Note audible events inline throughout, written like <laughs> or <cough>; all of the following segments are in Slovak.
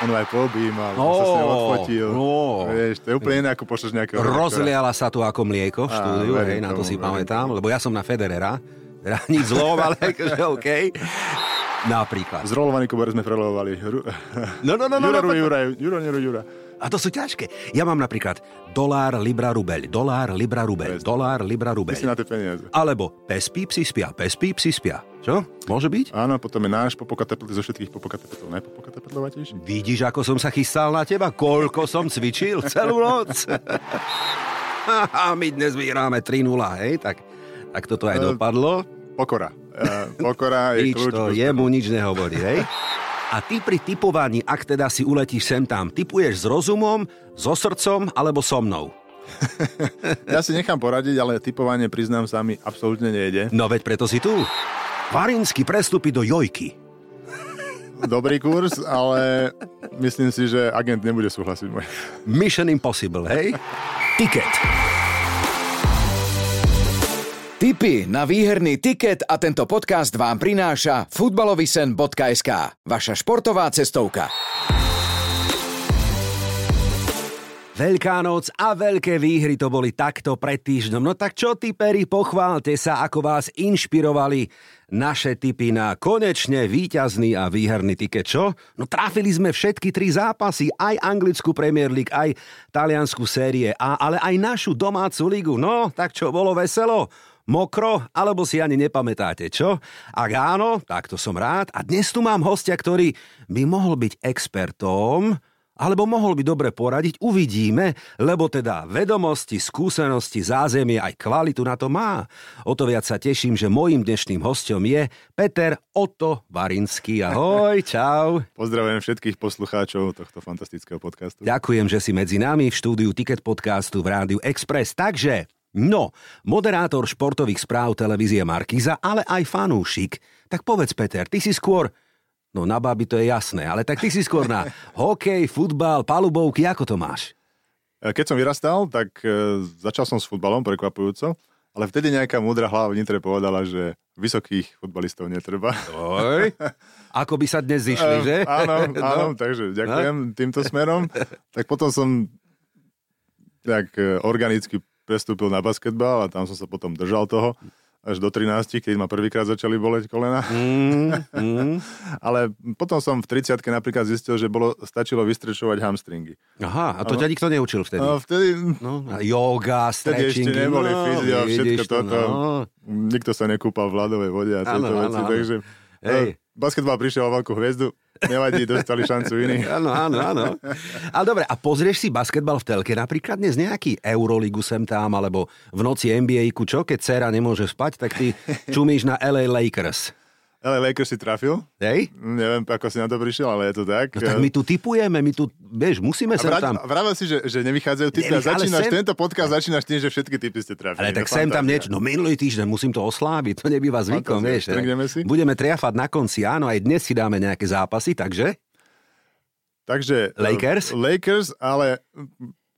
On aj poobímal, Ó, sa s ním odfotil. no. Vieš, to je úplne iné, ako pošleš nejakého... Rozliala sa tu ako mlieko v štúdiu, hej, na to si pamätám, lebo ja som na Federera. Teda nič zlom, ale <laughs> akože OK. Napríklad. Zrolovaný kober sme prelovali. Ru... No, no, no, no, Jura, no, Ru, Jura, Jura, Jura, Jura. A to sú ťažké. Ja mám napríklad dolár, libra, rubeľ, dolár, libra, rubeľ, dolár, libra, rubeľ. na tie peniaze. Alebo pes píp si spia, pes píp si spia. Čo? Môže byť? Áno, potom je náš popokatepl zo všetkých popokatepl najpopokateplovatejší. Vidíš, ako som sa chystal na teba? Koľko som cvičil celú noc? <laughs> A my dnes vyhráme 3-0, hej? Tak, tak toto aj Eh, dopadlo. Pokora. Uh, pokora je Nič kľúč. to jemu nič nehovorí, hej? A ty pri typovaní, ak teda si uletíš sem tam, typuješ s rozumom, so srdcom alebo so mnou? <laughs> Ja si nechám poradiť, ale typovanie, priznám sa, mi absolútne nejde. No veď preto si tu. Varinsky prestupy do Jojky. Dobrý kurz, ale myslím si, že agent nebude súhlasiť môj. Mission Impossible, hej? Ticket. Tipy na výherný tiket a tento podcast vám prináša futbalovisen.sk, vaša športová cestovka. Veľká noc a veľké výhry to boli takto pred týždňom. No tak čo, typeri, pochválte sa, ako vás inšpirovali naše tipy na konečne víťazný a výherný tiket. Čo? No trafili sme všetky tri zápasy, aj anglickú Premier League, aj taliansku série A, ale aj našu domácu ligu. No, tak čo, bolo veselo? Mokro, alebo si ani nepamätáte, čo? Ak áno, tak to som rád. A dnes tu mám hostia, ktorý by mohol byť expertom alebo mohol by dobre poradiť, uvidíme, lebo teda vedomosti, skúsenosti, zázemie aj kvalitu na to má. O to viac sa teším, že mojím dnešným hostom je Peter Otto Varinský. Ahoj, <laughs> čau. Pozdravujem všetkých poslucháčov tohto fantastického podcastu. Ďakujem, že si medzi nami v štúdiu Ticket podcastu v Rádiu Express. Takže, no, moderátor športových správ televízie Markiza, ale aj fanúšik. Tak povedz, Peter, ty si skôr No na baby to je jasné, ale tak ty si skôr na hokej, futbal, palubovky, ako to máš? E, Keď som vyrastal, tak e, začal som s futbalom, prekvapujúco, ale vtedy nejaká múdra hlava v Nitre povedala, že vysokých futbalistov netreba. Oj. Ako by sa dnes zišli, E, že? Áno, <laughs> áno, No. takže ďakujem týmto smerom. Tak potom som tak organicky prestúpil na basketbal a tam som sa potom držal toho až do 13, keď ma prvýkrát začali boleť kolena. Mm, mm. <laughs> Ale potom som v 30 napríklad zistil, že bolo, stačilo vystrečovať hamstringy. Aha, a to ťa nikto neučil vtedy? No, vtedy, No, a yoga, vtedy ešte stretchingy, neboli no, fyzio všetko to, toto. No. Nikto sa nekúpal v ľadovej vode a tieto veci, áno. takže Hej. e, basketbal prišiel o veľkú hviezdu, nevadí, dostali šancu iní. <laughs> Áno, áno, áno. Ale dobre, a pozrieš si basketbal v telke napríklad dnes nejaký Euroligu sem tam, alebo v noci NBA-ku, čo? Keď dcera nemôže spať, tak ty čumíš na LA Lakers. Ale Lakers si trafil, Hej? neviem, ako si na to prišiel, ale je to tak. No tak my tu typujeme, my tu, vieš, musíme a vrať, tam... vravel si, že, že nevychádzajú typy a Nevych- ale začínaš sem- tento podcast, začínaš tým, že všetky typy ste trafili. Ale tak sem tam niečo, no minulý týždeň musím to osláviť, to nebýva zvykom, vieš. Si? Budeme triafať na konci, áno, aj dnes si dáme nejaké zápasy, takže... Takže... e, Lakers? Lakers, ale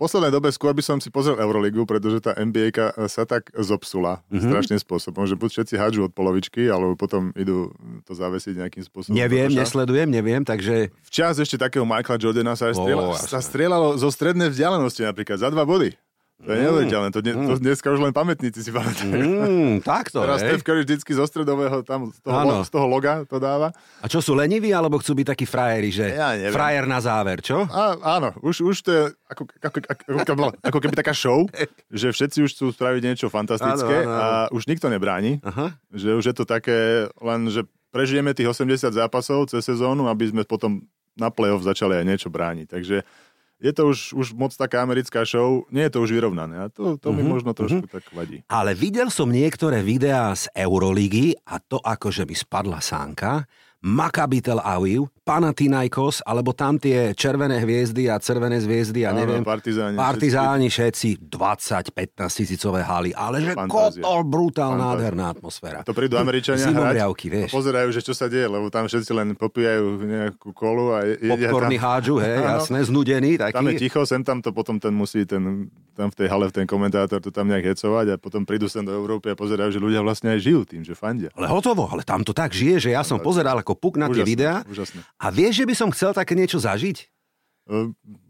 poslednej dobe skôr by som si pozrel Euroligu, pretože tá NBA sa tak zopsula Mhm. mm-hmm. strašným spôsobom, že buď všetci hádžu od polovičky, alebo potom idú to zavesiť nejakým spôsobom. Neviem, nesledujem, neviem, takže... Včas ešte takého Michaela Jordana sa, strieľa, jasné. sa strieľalo zo strednej vzdialenosti napríklad za dva body. To je neuveriteľné, to, dne, to dneska už len pamätníci si pamätajú. Mm, takto, <laughs> Teraz hej. Steph Curry vždycky zo stredového, tam z toho, lo, z toho loga to dáva. A čo sú leniví, alebo chcú byť takí frajeri, že Ja neviem. frajer na záver, čo? A, áno, už, už to je ako, ako, ako, ako, ako keby taká show, <laughs> že všetci už chcú spraviť niečo fantastické Áno, áno, a už nikto nebráni. Aha. Že už je to také len, že prežijeme tých 80 zápasov cez sezónu, aby sme potom na play-off začali aj niečo brániť. Takže je to už, už moc taká americká show, nie je to už vyrovnané a to, to mi možno trošku tak vadí. Ale videl som niektoré videá z Euroligy a to akože by spadla sánka. Maccabi Tel Aviv, Panathinaikos, alebo tam tie červené hviezdy a červené zviezdy a Áno, neviem, partizáni, partizáni všetci 20-15 tisícové haly, ale že Fantázia. kotol, brutál, Fantázia. nádherná atmosféra. To prídu Američania hrať vieš. pozerajú, že čo sa deje, lebo tam všetci len popíjajú nejakú kolu a je- jedia Popcorny tam. hádžu, hej, <laughs> jasné, znudený taký. Tam je ticho, sem tam to potom ten musí, ten, tam v tej hale ten komentátor to tam nejak hecovať a potom prídu sem do Európy a pozerajú, že ľudia vlastne aj žijú tým, že fandia. Ale hotovo, ale tam to tak žije, že ja som pozeral ako puk na tie Úžasné, videá úžasné. A vieš, že by som chcel také niečo zažiť?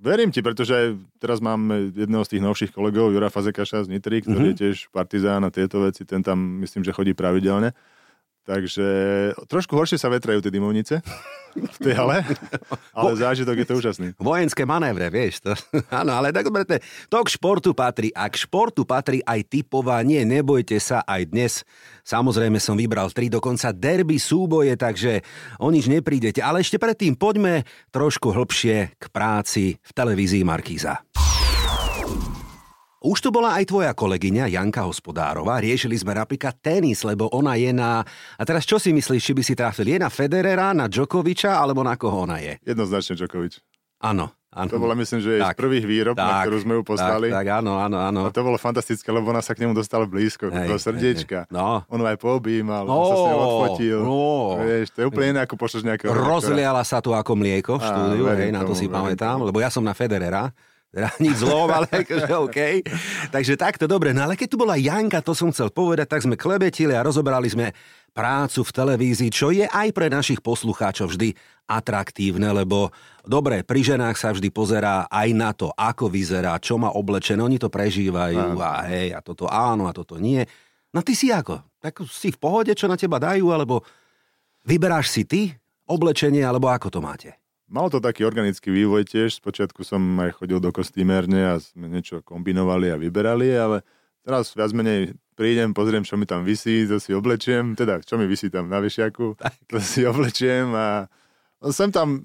Verím ti, pretože teraz mám jedného z tých novších kolegov, Jura Fazekaša z Nitry, ktorý mm-hmm. je tiež partizán a tieto veci, ten tam myslím, že chodí pravidelne. Takže trošku horšie sa vetrajú tie dymovnice v tej hale, <laughs> ale zážitok je to úžasný. Vojenské manévre, vieš. To, <laughs> áno, ale tak dobre, to k športu patrí. A k športu patrí aj typovanie. Nebojte sa, aj dnes samozrejme som vybral tri dokonca derby súboje, takže o nič neprídete. Ale ešte predtým poďme trošku hlbšie k práci v televízii Markíza. Už tu bola aj tvoja kolegyňa Janka Hospodárová. Riešili sme napríklad tenis, lebo ona je na... A teraz čo si myslíš, či by si trafil? Je na Federera, na Djokoviča, alebo na koho ona je? Jednoznačne Djokovič. Áno. Áno. To bola, myslím, že tak, z prvých výrob, tak, na ktorú sme ju poslali. Tak, tak, áno, áno, áno. A to bolo fantastické, lebo ona sa k nemu dostala blízko, hej, do srdiečka. Hej, no. On aj poobímal, no, sa s ním odfotil. No. Vieš, to je úplne iné, ako pošleš nejakého... Rozliala sa tu ako mlieko v štúdiu, hej, na to si pamätám, lebo ja som na Federera. Teda nič zlom, ale <laughs> akože OK. Takže takto dobre. No ale keď tu bola Janka, to som chcel povedať, tak sme klebetili a rozoberali sme prácu v televízii, čo je aj pre našich poslucháčov vždy atraktívne, lebo dobre, pri ženách sa vždy pozerá aj na to, ako vyzerá, čo má oblečené, oni to prežívajú a hej, a toto áno, a toto nie. No ty si ako? Tak si v pohode, čo na teba dajú, alebo vyberáš si ty oblečenie, alebo ako to máte? Mal to taký organický vývoj tiež. Spočiatku som aj chodil do kostýmerne a sme niečo kombinovali a vyberali, ale teraz viac menej prídem, pozriem, čo mi tam vysí, to si oblečiem, teda čo mi vysí tam na vešiaku, to si oblečiem a sem tam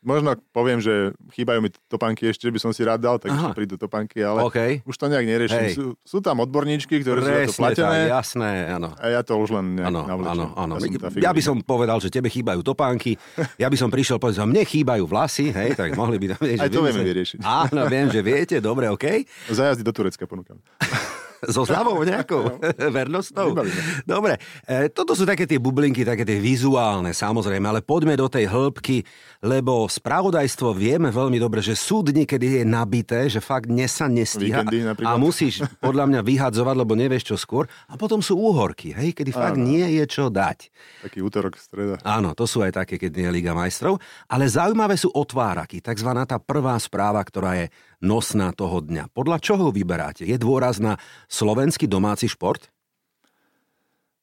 Možno poviem, že chýbajú mi topánky ešte, by som si rád dal, tak ešte prídu topánky, ale okay. už to nejak neriešim. Sú, sú tam odborníčky, ktoré Presne, sú to platené. Tak, jasné, áno. A ja to už len nejak ano, Áno, áno. Ja, ja by som povedal, že tebe chýbajú topánky, ja by som prišiel povedať, že mne chýbajú vlasy, hej, tak mohli by tam... Aj to vieme vyriešiť. Áno, viem, že viete, dobre, OK. Zajazdy do Turecka ponúkam. <laughs> <laughs> so zľavou nejakou <laughs> vernostnou. Dobre, e, toto sú také tie bublinky, také tie vizuálne, samozrejme, ale poďme do tej hĺbky, lebo spravodajstvo vieme veľmi dobre, že sú dni, kedy je nabité, že fakt dnes sa nestíha a <laughs> musíš podľa mňa vyhadzovať, lebo nevieš čo skôr. A potom sú úhorky, hej, kedy fakt Áno. nie je čo dať. Taký útorok, streda. Áno, to sú aj také, keď nie je Liga majstrov. Ale zaujímavé sú otváraky, takzvaná tá prvá správa, ktorá je nosná toho dňa. Podľa čoho vyberáte? Je dôraz na slovenský domáci šport?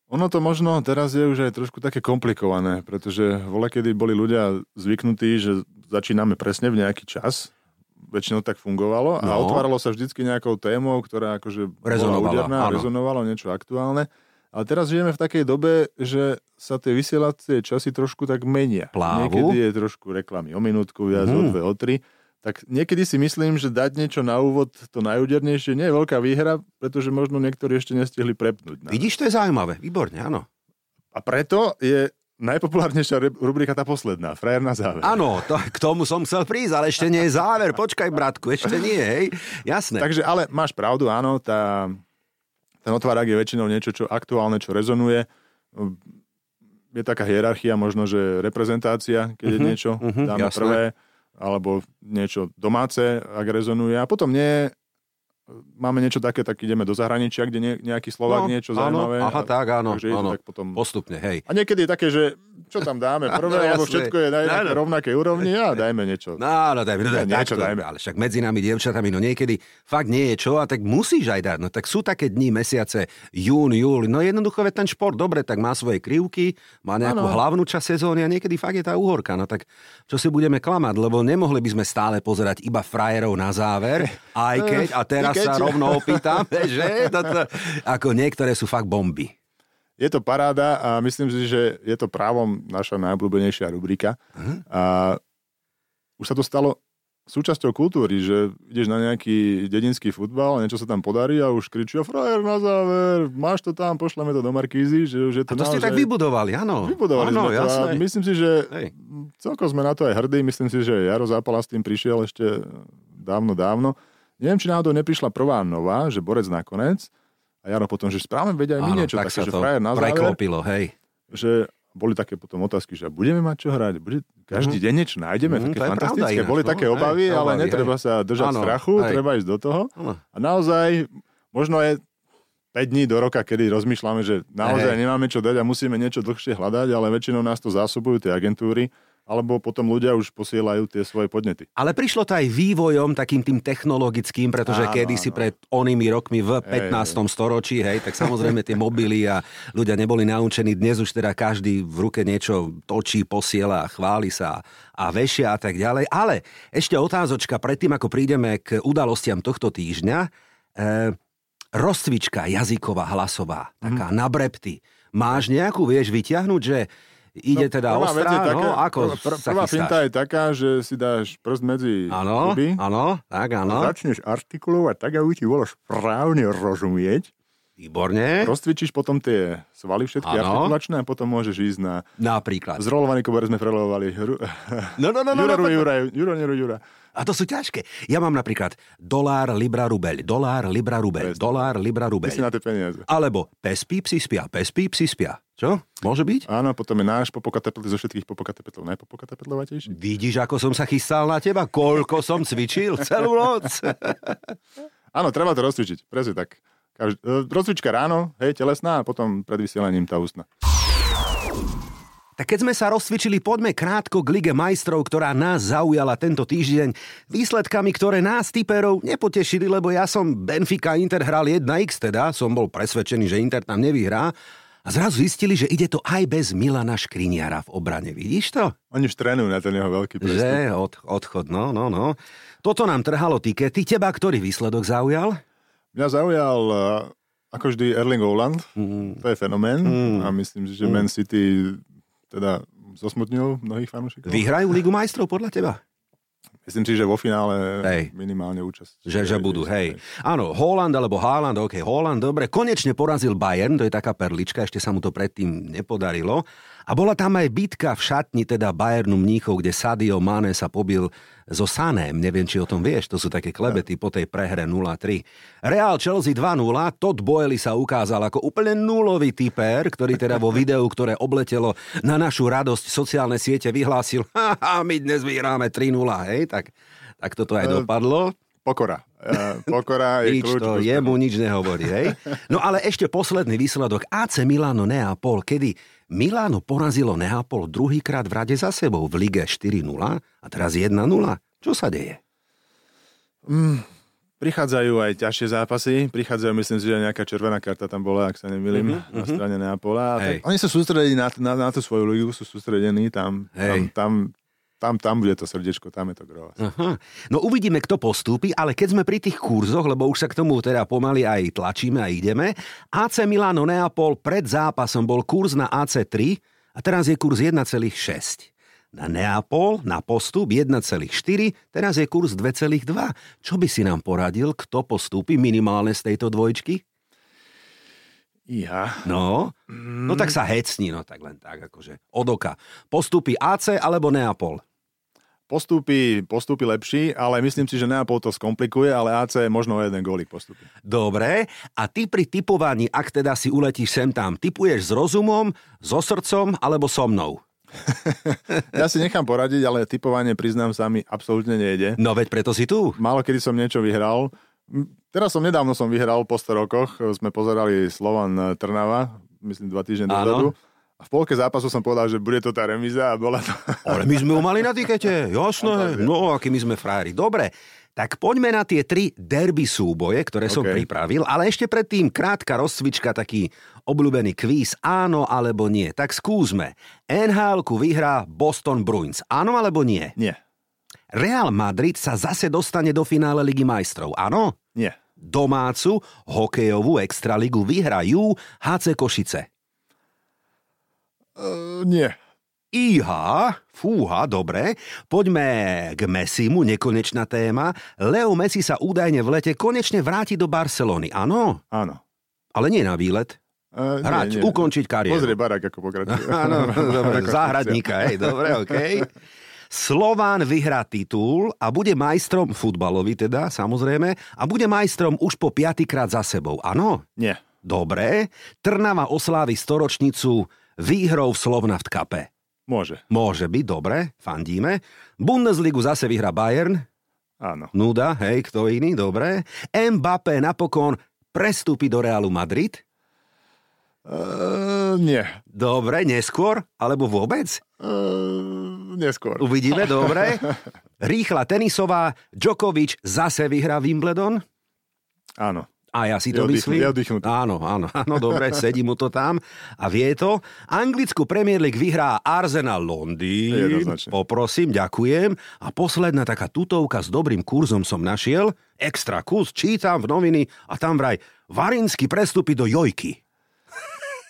Ono to možno teraz je už aj trošku také komplikované, pretože voľa kedy boli ľudia zvyknutí, že začíname presne v nejaký čas, väčšinou tak fungovalo no. a otváralo sa vždycky nejakou témou, ktorá akože rezonovala, bola úderná, rezonovalo niečo aktuálne. Ale teraz žijeme v takej dobe, že sa tie vysielacie časy trošku tak menia. Plávu. Niekedy je trošku reklamy o minútku, viac mm. o dve, o tri tak niekedy si myslím, že dať niečo na úvod, to najúdernejšie, nie je veľká výhra, pretože možno niektorí ešte nestihli prepnúť. Na... Vidíš, to je zaujímavé, výborne, áno. A preto je najpopulárnejšia rubrika tá posledná, frajer na záver. Áno, to, k tomu som chcel prísť, ale ešte nie je záver. Počkaj, bratku, ešte nie, hej. Jasné. Takže, ale máš pravdu, áno, tá, ten otvárak je väčšinou niečo, čo aktuálne, čo rezonuje. Je taká hierarchia, možno, že reprezentácia, keď uh-huh, je mhm, niečo, uh-huh, dáme jasné. prvé alebo niečo domáce, ak rezonuje. A potom nie, máme niečo také, tak ideme do zahraničia, kde nie, nejaký Slovák no, niečo áno, zaujímavé. Aha, tak, áno. Takže áno. tak potom... Postupne, hej. A niekedy je také, že čo tam dáme <laughs> prvé, no, lebo všetko je na no, rovnakej úrovni a dajme niečo. No, no, dajme, no, dajme, niečo takto, dajme. Ale však medzi nami, dievčatami, no niekedy fakt nie je čo a tak musíš aj dať. No tak sú také dni, mesiace, jún, júli. No jednoducho, ten šport, dobre, tak má svoje krivky, má nejakú ano. hlavnú časť sezóny a niekedy fakt je tá uhorka. No tak čo si budeme klamať, lebo nemohli by sme stále pozerať iba frajerov na záver, <laughs> aj keď, a teraz sa rovno opýtam, že? Toto, ako niektoré sú fakt bomby je to paráda a myslím si, že je to právom naša najobľúbenejšia rubrika. Uh-huh. A už sa to stalo súčasťou kultúry, že ideš na nejaký dedinský futbal a niečo sa tam podarí a už kričia frajer na záver, máš to tam, pošleme to do Markízy, že už je to A to naozaj... ste tak vybudovali, áno. Vybudovali áno, sme to jasné. a myslím si, že Hej. celkom sme na to aj hrdí, myslím si, že Jaro Zápala s tým prišiel ešte dávno, dávno. Neviem, či náhodou neprišla prvá nová, že Borec nakoniec, a Jaro potom, že správame vedia aj my niečo tak také, že frajer na záver. Preklopilo, hej. Že boli také potom otázky, že budeme mať čo hrať, bude, každý mm. deň niečo nájdeme, mm, také fantastické. Pravda, boli no, také obavy, hej, ale obavy, netreba hej. sa držať ano, strachu, hej. treba ísť do toho. Ano. A naozaj, možno je 5 dní do roka, kedy rozmýšľame, že naozaj hej. nemáme čo dať a musíme niečo dlhšie hľadať, ale väčšinou nás to zásobujú tie agentúry alebo potom ľudia už posielajú tie svoje podnety. Ale prišlo to aj vývojom takým tým technologickým, pretože Áno, kedy si áno. pred onými rokmi v 15. storočí, hej, tak samozrejme tie mobily a ľudia neboli naučení. Dnes už teda každý v ruke niečo točí, posiela, chváli sa a vešia a tak ďalej. Ale ešte otázočka predtým, ako prídeme k udalostiam tohto týždňa. E, rozcvička jazyková, hlasová, taká na brepty. Máš nejakú, vieš vyťahnuť, že ide teda No, je ostrá, no, taká- ako pr- Prvá finta je taká, že si dáš prst medzi Áno, zuby áno, tak a áno. začneš artikulovať tak, aby ti bolo správne rozumieť. Výborne. Rozcvičíš potom tie svaly všetky Áno. artikulačné a potom môžeš ísť na Napríklad. zrolovaný kober sme prelovali. Ru... No, no, no, no, Jura, no, Jura, no. Jura, Jura, Jura, Jura. A to sú ťažké. Ja mám napríklad dolár, libra, rubeľ, dolár, libra, rubeľ, Presne. dolár, libra, Ty si rubeľ. na tie peniaze. Alebo pes pí, psi spia, pes pí, psi spia. Čo? Môže byť? Áno, potom je náš popokaté petl zo všetkých popokaté petlov najpopokaté petlovatejší. Vidíš, ako som sa chystal na teba? Koľko som cvičil celú noc? <laughs> Áno, treba to rozcvičiť, presne tak. Každ- e, rozcvička ráno, hej, telesná a potom pred vysielaním tá ústna. Tak keď sme sa rozcvičili, poďme krátko k Lige majstrov, ktorá nás zaujala tento týždeň výsledkami, ktoré nás typerov nepotešili, lebo ja som Benfica Inter hral 1x, teda som bol presvedčený, že Inter tam nevyhrá. A zrazu zistili, že ide to aj bez Milana Škriniara v obrane. Vidíš to? Oni už trénujú na ten jeho veľký prestup. Že? Od, odchod, no, no, no. Toto nám trhalo tikety. Teba ktorý výsledok zaujal? Mňa zaujal e, ako vždy Erling Haaland, Mm. to je fenomén Mm. a myslím si, že Man City teda zosmutnil mnohých fanúšikov. Vyhrajú Ligu majstrov podľa teba? Myslím si, že vo finále Hej. minimálne účasť. Že, že budú, hej. Áno, Holland alebo Haaland, ok, Holland, dobre, konečne porazil Bayern, to je taká perlička, ešte sa mu to predtým nepodarilo. A bola tam aj bitka v šatni, teda Bayernu Mníchov, kde Sadio Mane sa pobil so Sanem, neviem, či o tom vieš, to sú také klebety po tej prehre 0-3. Real Chelsea 2-0, Todd Boehly sa ukázal ako úplne nulový typer, ktorý teda vo videu, ktoré obletelo na našu radosť sociálne siete vyhlásil, <laughs> haha, my dnes vyhráme 3-0, hej, tak, tak toto aj Eh, dopadlo. Pokora. E, Pokora je Nič kľúč. to úspechu. jemu nič nehovorí, hej? No ale ešte posledný výsledok AC Milano Neapol, kedy Milano porazilo Neapol druhýkrát v rade za sebou v lige 4-0 a teraz 1-0. Čo sa deje? Mm, prichádzajú aj ťažšie zápasy. Prichádzajú, myslím si, že nejaká červená karta tam bola, ak sa nemýlim, Mhm, na mhm. strane Neapola. Hej. Tak, oni sú sústredení na, na, na tú svoju ligu, sú sústredení tam. Tam, tam, tam, tam bude to srdiečko, tam je to gro. Aha. No uvidíme, kto postúpi, ale keď sme pri tých kurzoch, lebo už sa k tomu teda pomaly aj tlačíme a ideme, AC Milano Neapol pred zápasom bol kurz na AC3 a teraz je kurz 1,6. Na Neapol na postup 1,4, teraz je kurz 2,2. Čo by si nám poradil, kto postúpi minimálne z tejto dvojčky? Ja. No, no tak sa hecni, no tak len tak akože od oka. Postúpi AC alebo Neapol? Postúpi, postúpi lepší, ale myslím si, že Neapol to skomplikuje, ale AC možno o jeden gólik postúpi. Dobre, a ty pri typovaní, ak teda si uletíš sem tam, typuješ s rozumom, so srdcom alebo so mnou? <laughs> Ja si nechám poradiť, ale typovanie, priznám sa, mi absolútne nejde. No veď preto si tu. Málo kedy som niečo vyhral. Teraz som nedávno som vyhral po 100 rokoch. Sme pozerali Slovan Trnava, myslím dva týždne Áno. A v polke zápasu som povedal, že bude to tá remíza a bola to... Ale my sme ho mali na tikete, jasné. No, aký my sme frári. Dobre, tak poďme na tie tri derby súboje, ktoré som OK. pripravil, ale ešte predtým krátka rozcvička, taký obľúbený kvíz, áno alebo nie. Tak skúsme. nhl vyhrá Boston Bruins, áno alebo nie? Nie, Real Madrid sa zase dostane do finále Ligy majstrov, áno? nie, Domácu hokejovú extraligu vyhrajú HC Košice. Uh, nie. Iha, fúha, dobre. Poďme k Messimu, nekonečná téma. Leo Messi sa údajne v lete konečne vráti do Barcelony, áno? Áno. Ale nie na výlet. Uh, Hrať, ukončiť kariéru. Pozrie barak, ako pokračuje. <laughs> Áno, dobre, záhradníka, hej, dobre, okej. Slován vyhrá titul a bude majstrom, futbalový teda, samozrejme, a bude majstrom už po piatýkrát za sebou, áno? Nie. Dobre. Trnava oslávi storočnicu výhrou v Slovnaft Cupe. Môže. Môže byť, dobre, fandíme. Bundesligu zase vyhrá Bayern. Áno. Nuda, hej, kto iný, dobre. Mbappé napokon prestúpi do Realu Madrid. Uh, nie. Dobre, neskôr, alebo vôbec? Uh, neskôr. Uvidíme, <laughs> dobre. Rýchla tenisová, Djokovic zase vyhrá Wimbledon. Áno. A ja si to myslím. Áno, áno, áno, dobre, <laughs> sedí mu to tam a vie to. Anglickú Premier League vyhrá Arsenal Londýn. Poprosím, ďakujem. A posledná taká tutovka s dobrým kurzom som našiel. Extra kurz, čítam v noviny a tam vraj Varinsky prestupy do Jojky.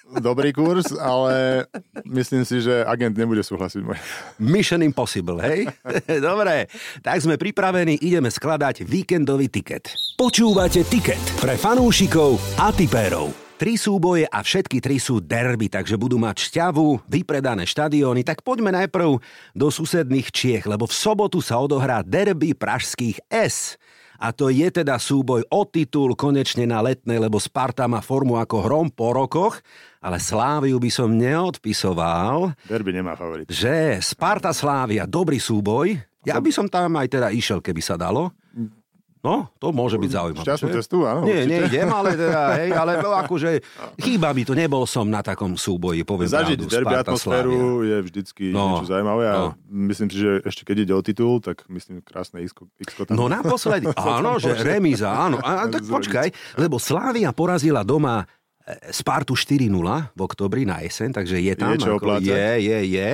Dobrý kurz, ale myslím si, že agent nebude súhlasiť môj. Mission Impossible, hej? <laughs> Dobre, tak sme pripravení, ideme skladať víkendový tiket. Počúvate tiket pre fanúšikov a tipérov. Tri súboje a všetky tri sú derby, takže budú mať šťavu, vypredané štadióny. Tak poďme najprv do susedných Čiech, lebo v sobotu sa odohrá derby pražských S. A to je teda súboj o titul konečne na letnej, lebo Sparta má formu ako hrom po rokoch, ale Sláviu by som neodpisoval, Derby nemá favorit. že Sparta Slávia, dobrý súboj. Ja by som tam aj teda išiel, keby sa dalo. No, to môže byť zaujímavé. Šťastnú cestu, áno. Nie, určite. nejdem, ale teda, hej, ale <laughs> no, akože chýba mi to, nebol som na takom súboji, poviem Zažiť pravdu, derby atmosféru je vždycky No, niečo zaujímavé a no. myslím si, že ešte keď ide o titul, tak myslím krásne x tam. No naposledy, <laughs> áno, že remíza, áno. A, tak počkaj, lebo Slávia porazila doma Spartu 4-0 v oktobri na jeseň, takže je tam. Je čo ako, oplácať. je, je, je.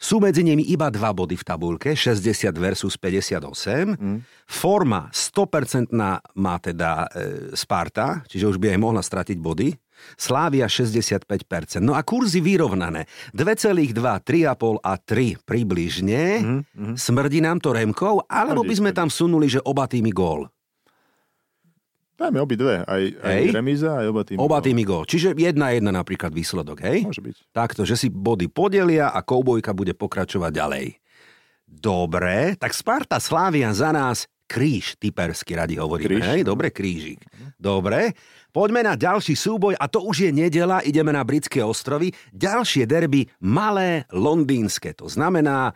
Sú medzi nimi iba dva body v tabulke, 60 versus 58. Mm. Forma 100% má teda e, Sparta, čiže už by aj mohla stratiť body. Slávia 65%. No a kurzy vyrovnané. 2,2, 3,5 a 3 približne. Mhm, Smrdí nám to Remkov, alebo by sme tam sunuli, že oba týmy gól. Dajme obi dve, aj, aj Hej. remíza, aj oba týmy. Oba týmy gól. Čiže jedna jedna napríklad výsledok, hej? Môže byť. Takto, že si body podelia a koubojka bude pokračovať ďalej. Dobre, tak Sparta Slávia za nás kríž, typersky radi hovoríme, Kríž. hej? Dobre, krížik. Dobre, poďme na ďalší súboj a to už je nedela, ideme na Britské ostrovy. Ďalšie derby, malé, londýnske, to znamená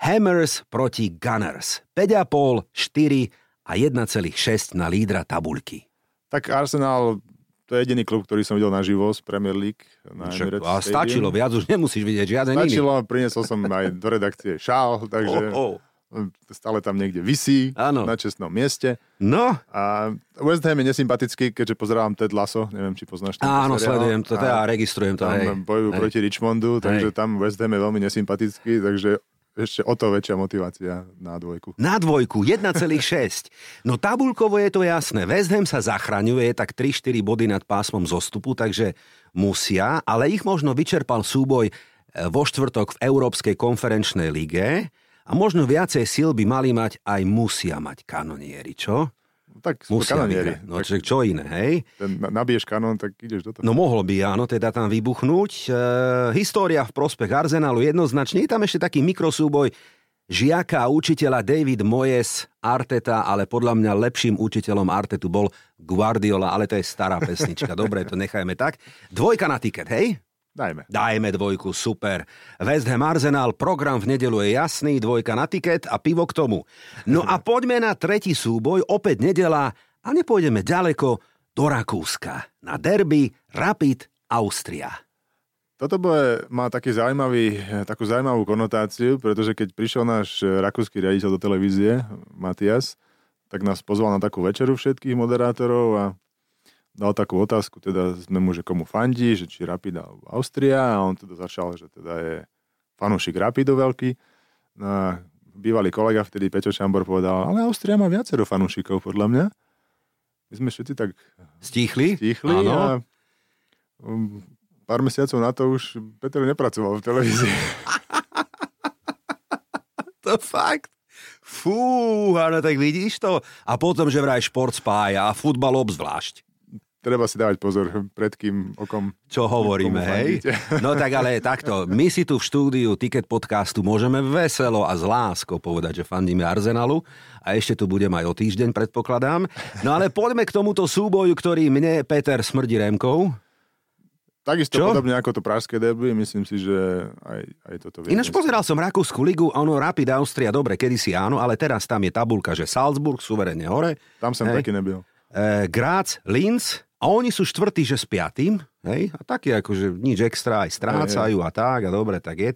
Hammers proti Gunners. 5,5, 4 a 1,6 na lídra tabuľky. Tak Arsenal, to je jediný klub, ktorý som videl naživo z Premier League. Na Však, a stačilo, viac už nemusíš vidieť žiaden iný. Stačilo, priniesol som aj do redakcie šál, takže Oh, oh. stále tam niekde visí Áno. na čestnom mieste. No, A West Ham je nesympatický, keďže pozerám Ted Lasso, neviem, či poznáš ten áno, seriál. sledujem to, teda registrujem to. Tam Hej. bojujú Hej. proti Richmondu, takže Hej. tam West Ham je veľmi nesympatický, takže ešte o to väčšia motivácia na dvojku. Na dvojku 1,6. No tabulkovo je to jasné. West Ham sa zachraňuje tak 3-4 body nad pásmom zostupu, takže musia, ale ich možno vyčerpal súboj e, vo štvrtok v Európskej konferenčnej lige a možno viacej síl by mali mať aj musia mať kanonieri, čo? Tak Musia kanonieri. No Tak čo, iné, hej? ten, na- nabiješ kanón, tak ideš do toho. No mohlo by, áno, teda tam vybuchnúť. E, história v prospech Arsenalu jednoznačne. Je tam ešte taký mikrosúboj žiaka a učiteľa David Moyes Arteta, ale podľa mňa lepším učiteľom Artetu bol Guardiola, ale to je stará pesnička. <laughs> Dobre, to nechajme tak. Dvojka na tiket, hej? Dajme. Dajme dvojku, super. West Ham Arsenal, program v nedelu je jasný, dvojka na tiket a pivo k tomu. No a poďme na tretí súboj, opäť nedela a nepôjdeme ďaleko do Rakúska. Na derby Rapid Austria. Toto bude, má taký zaujímavý, takú zaujímavú konotáciu, pretože keď prišiel náš rakúsky riaditeľ do televízie, Matias, tak nás pozval na takú večeru všetkých moderátorov a dal takú otázku, teda sme mu, že komu fandí, že či Rapid alebo Austria a on teda začal, že teda je fanúšik Rapidu veľký. No bývalý kolega vtedy, Peťo Šambor, povedal, ale Austria má viacero fanúšikov, podľa mňa. My sme všetci tak Stíchli? tichli Áno. a um, pár mesiacov na to už Peter nepracoval v televízii. <laughs> To fakt? Fú, áno, tak vidíš to? A potom, že vraj šport spája a futbal obzvlášť. Treba si dávať pozor, pred kým okom Čo hovoríme, hej? <laughs> No tak ale takto, my si tu v štúdiu Ticket podcastu môžeme veselo a s láskou povedať, že fandíme Arsenalu a ešte tu budem aj o týždeň, predpokladám. No ale poďme k tomuto súboju, ktorý mne Peter smrdí Remkou. Takisto Čo? podobne ako to pražské derby, myslím si, že aj, aj toto vie. Ináč pozeral som Rakúsku ligu, ono Rapid Austria, dobre, kedysi áno, ale teraz tam je tabulka, že Salzburg suverene hore, Tam som Hej. taký nebyl. e, Graz, Linz a oni sú štvrtí, že s piatým, hej, a taký akože nič extra, aj strácajú a tak, a dobre, tak je.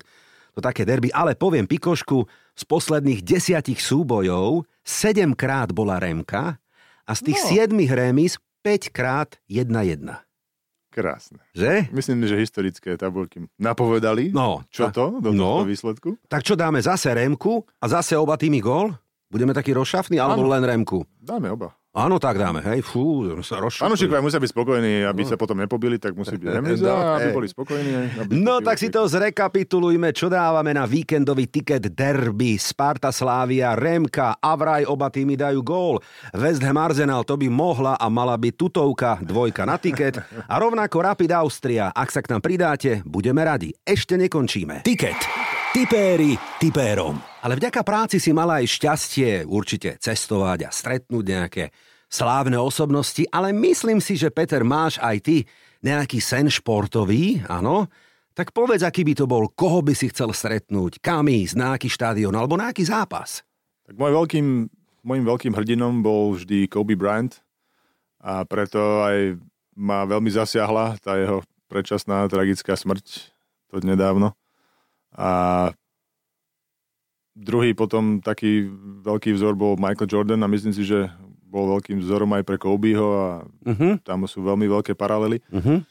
to také derby, ale poviem Pikošku, z posledných desiatich súbojov 7 krát bola Remka a z tých No. 7 remis 5 krát 1-1. Krásne. Že? Myslím, že historické tabulky napovedali, No, čo to do no. výsledku. Tak čo dáme zase Remku a zase oba týmy gól? Budeme takí rozšafní alebo len Remku? Dáme oba. Áno, tak dáme, hej, fú, sa. Fanúšikovia musia byť spokojní, aby sa potom nepobili, tak musí byť <laughs> remíza, No, aby boli spokojní. Aby No tak si to zrekapitulujme, čo dávame na víkendový tiket derby Sparta Slávia, Remka a vraj oba týmy dajú gól. West Ham Arsenal to by mohla a mala byť tutovka, dvojka na tiket a rovnako Rapid Austria. Ak sa k nám pridáte, budeme radi. Ešte nekončíme. Tiket. Tipéri tipérom. Ale vďaka práci si mala aj šťastie určite cestovať a stretnúť nejaké slávne osobnosti, ale myslím si, že Peter, máš aj ty nejaký sen športový, áno? Tak povedz, aký by to bol, koho by si chcel stretnúť, kam ísť, na aký štádion alebo na aký zápas. Tak môj veľkým, môjim veľkým hrdinom bol vždy Kobe Bryant a preto aj ma veľmi zasiahla tá jeho predčasná tragická smrť to nedávno. A druhý potom taký veľký vzor bol Michael Jordan a myslím si, že bol veľkým vzorom aj pre Kobeho a Uh-huh, tam sú veľmi veľké paralely. uh-huh.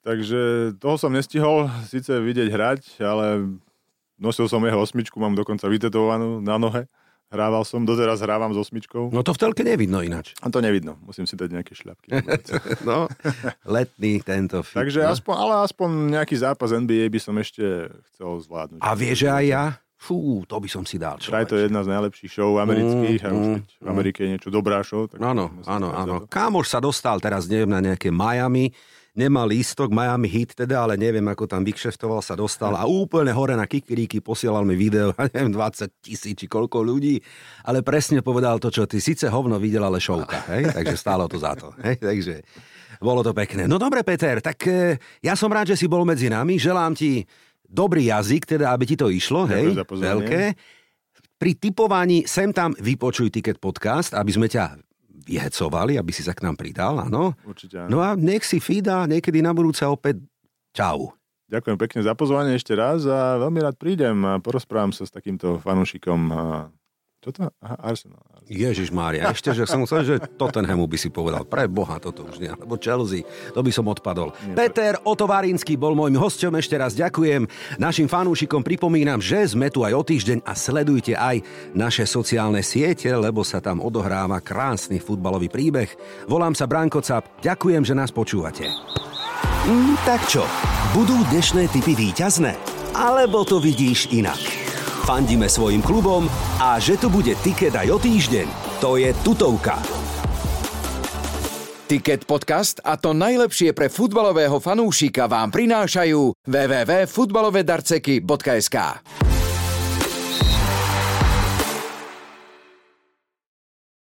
Takže toho som nestihol síce vidieť hrať, ale nosil som jeho osmičku, mám dokonca vytetovanú na nohe. Hrával som, doteraz hrávam s osmičkou. No to v telke nevidno ináč. A to nevidno, musím si dať nejaké šľapky. <laughs> No, letný tento fit. Takže no. aspoň, ale aspoň nejaký zápas NBA by som ešte chcel zvládnuť. A vieš, že aj ja? Fú, to by som si dal. Vraj to je jedna z najlepších show amerických a už Mm, v Amerike je niečo dobrá show. Tak Áno, áno, áno. to. Kámoš sa dostal teraz, neviem, na nejaké Miami, nemal lístok, Miami hit teda, ale neviem, ako tam vykšeftoval, sa dostal a úplne hore na kikiríky posielal mi video, <laughs> neviem, 20 tisíc či koľko ľudí, ale presne povedal to, čo ty síce hovno videl, ale šovka, hej, takže stálo to za to, hej, takže bolo to pekné. No dobre, Peter, tak e, ja som rád, že si bol medzi nami, želám ti dobrý jazyk, teda aby ti to išlo, hej, veľké. Pri typovaní sem tam vypočuj Ticket Podcast, aby sme ťa vyhecovali, aby si sa k nám pridal, áno. Určite áno. No a nech si Fida niekedy na budúce opäť čau. Ďakujem pekne za pozvanie ešte raz a veľmi rád prídem a porozprávam sa s takýmto fanúšikom. Čo to? Aha, Arsenal. Ježiš Mária, ešte, že som chcel, že Tottenhamu by si povedal. Pre Boha toto už nie, alebo Chelsea, to by som odpadol. Peter Otovárinský bol môjim hosťom, ešte raz ďakujem. Našim fanúšikom pripomínam, že sme tu aj o týždeň a sledujte aj naše sociálne siete, lebo sa tam odohráva krásny futbalový príbeh. Volám sa Branko Cap, ďakujem, že nás počúvate. Mm, tak čo, budú dnešné typy víťazné? Alebo to vidíš inak? Fandíme svojim klubom a že tu bude tiket aj o týždeň, to je tutovka. Ticket podcast a to najlepšie pre futbalového fanúšika vám prinášajú www.futbalovedarceky.sk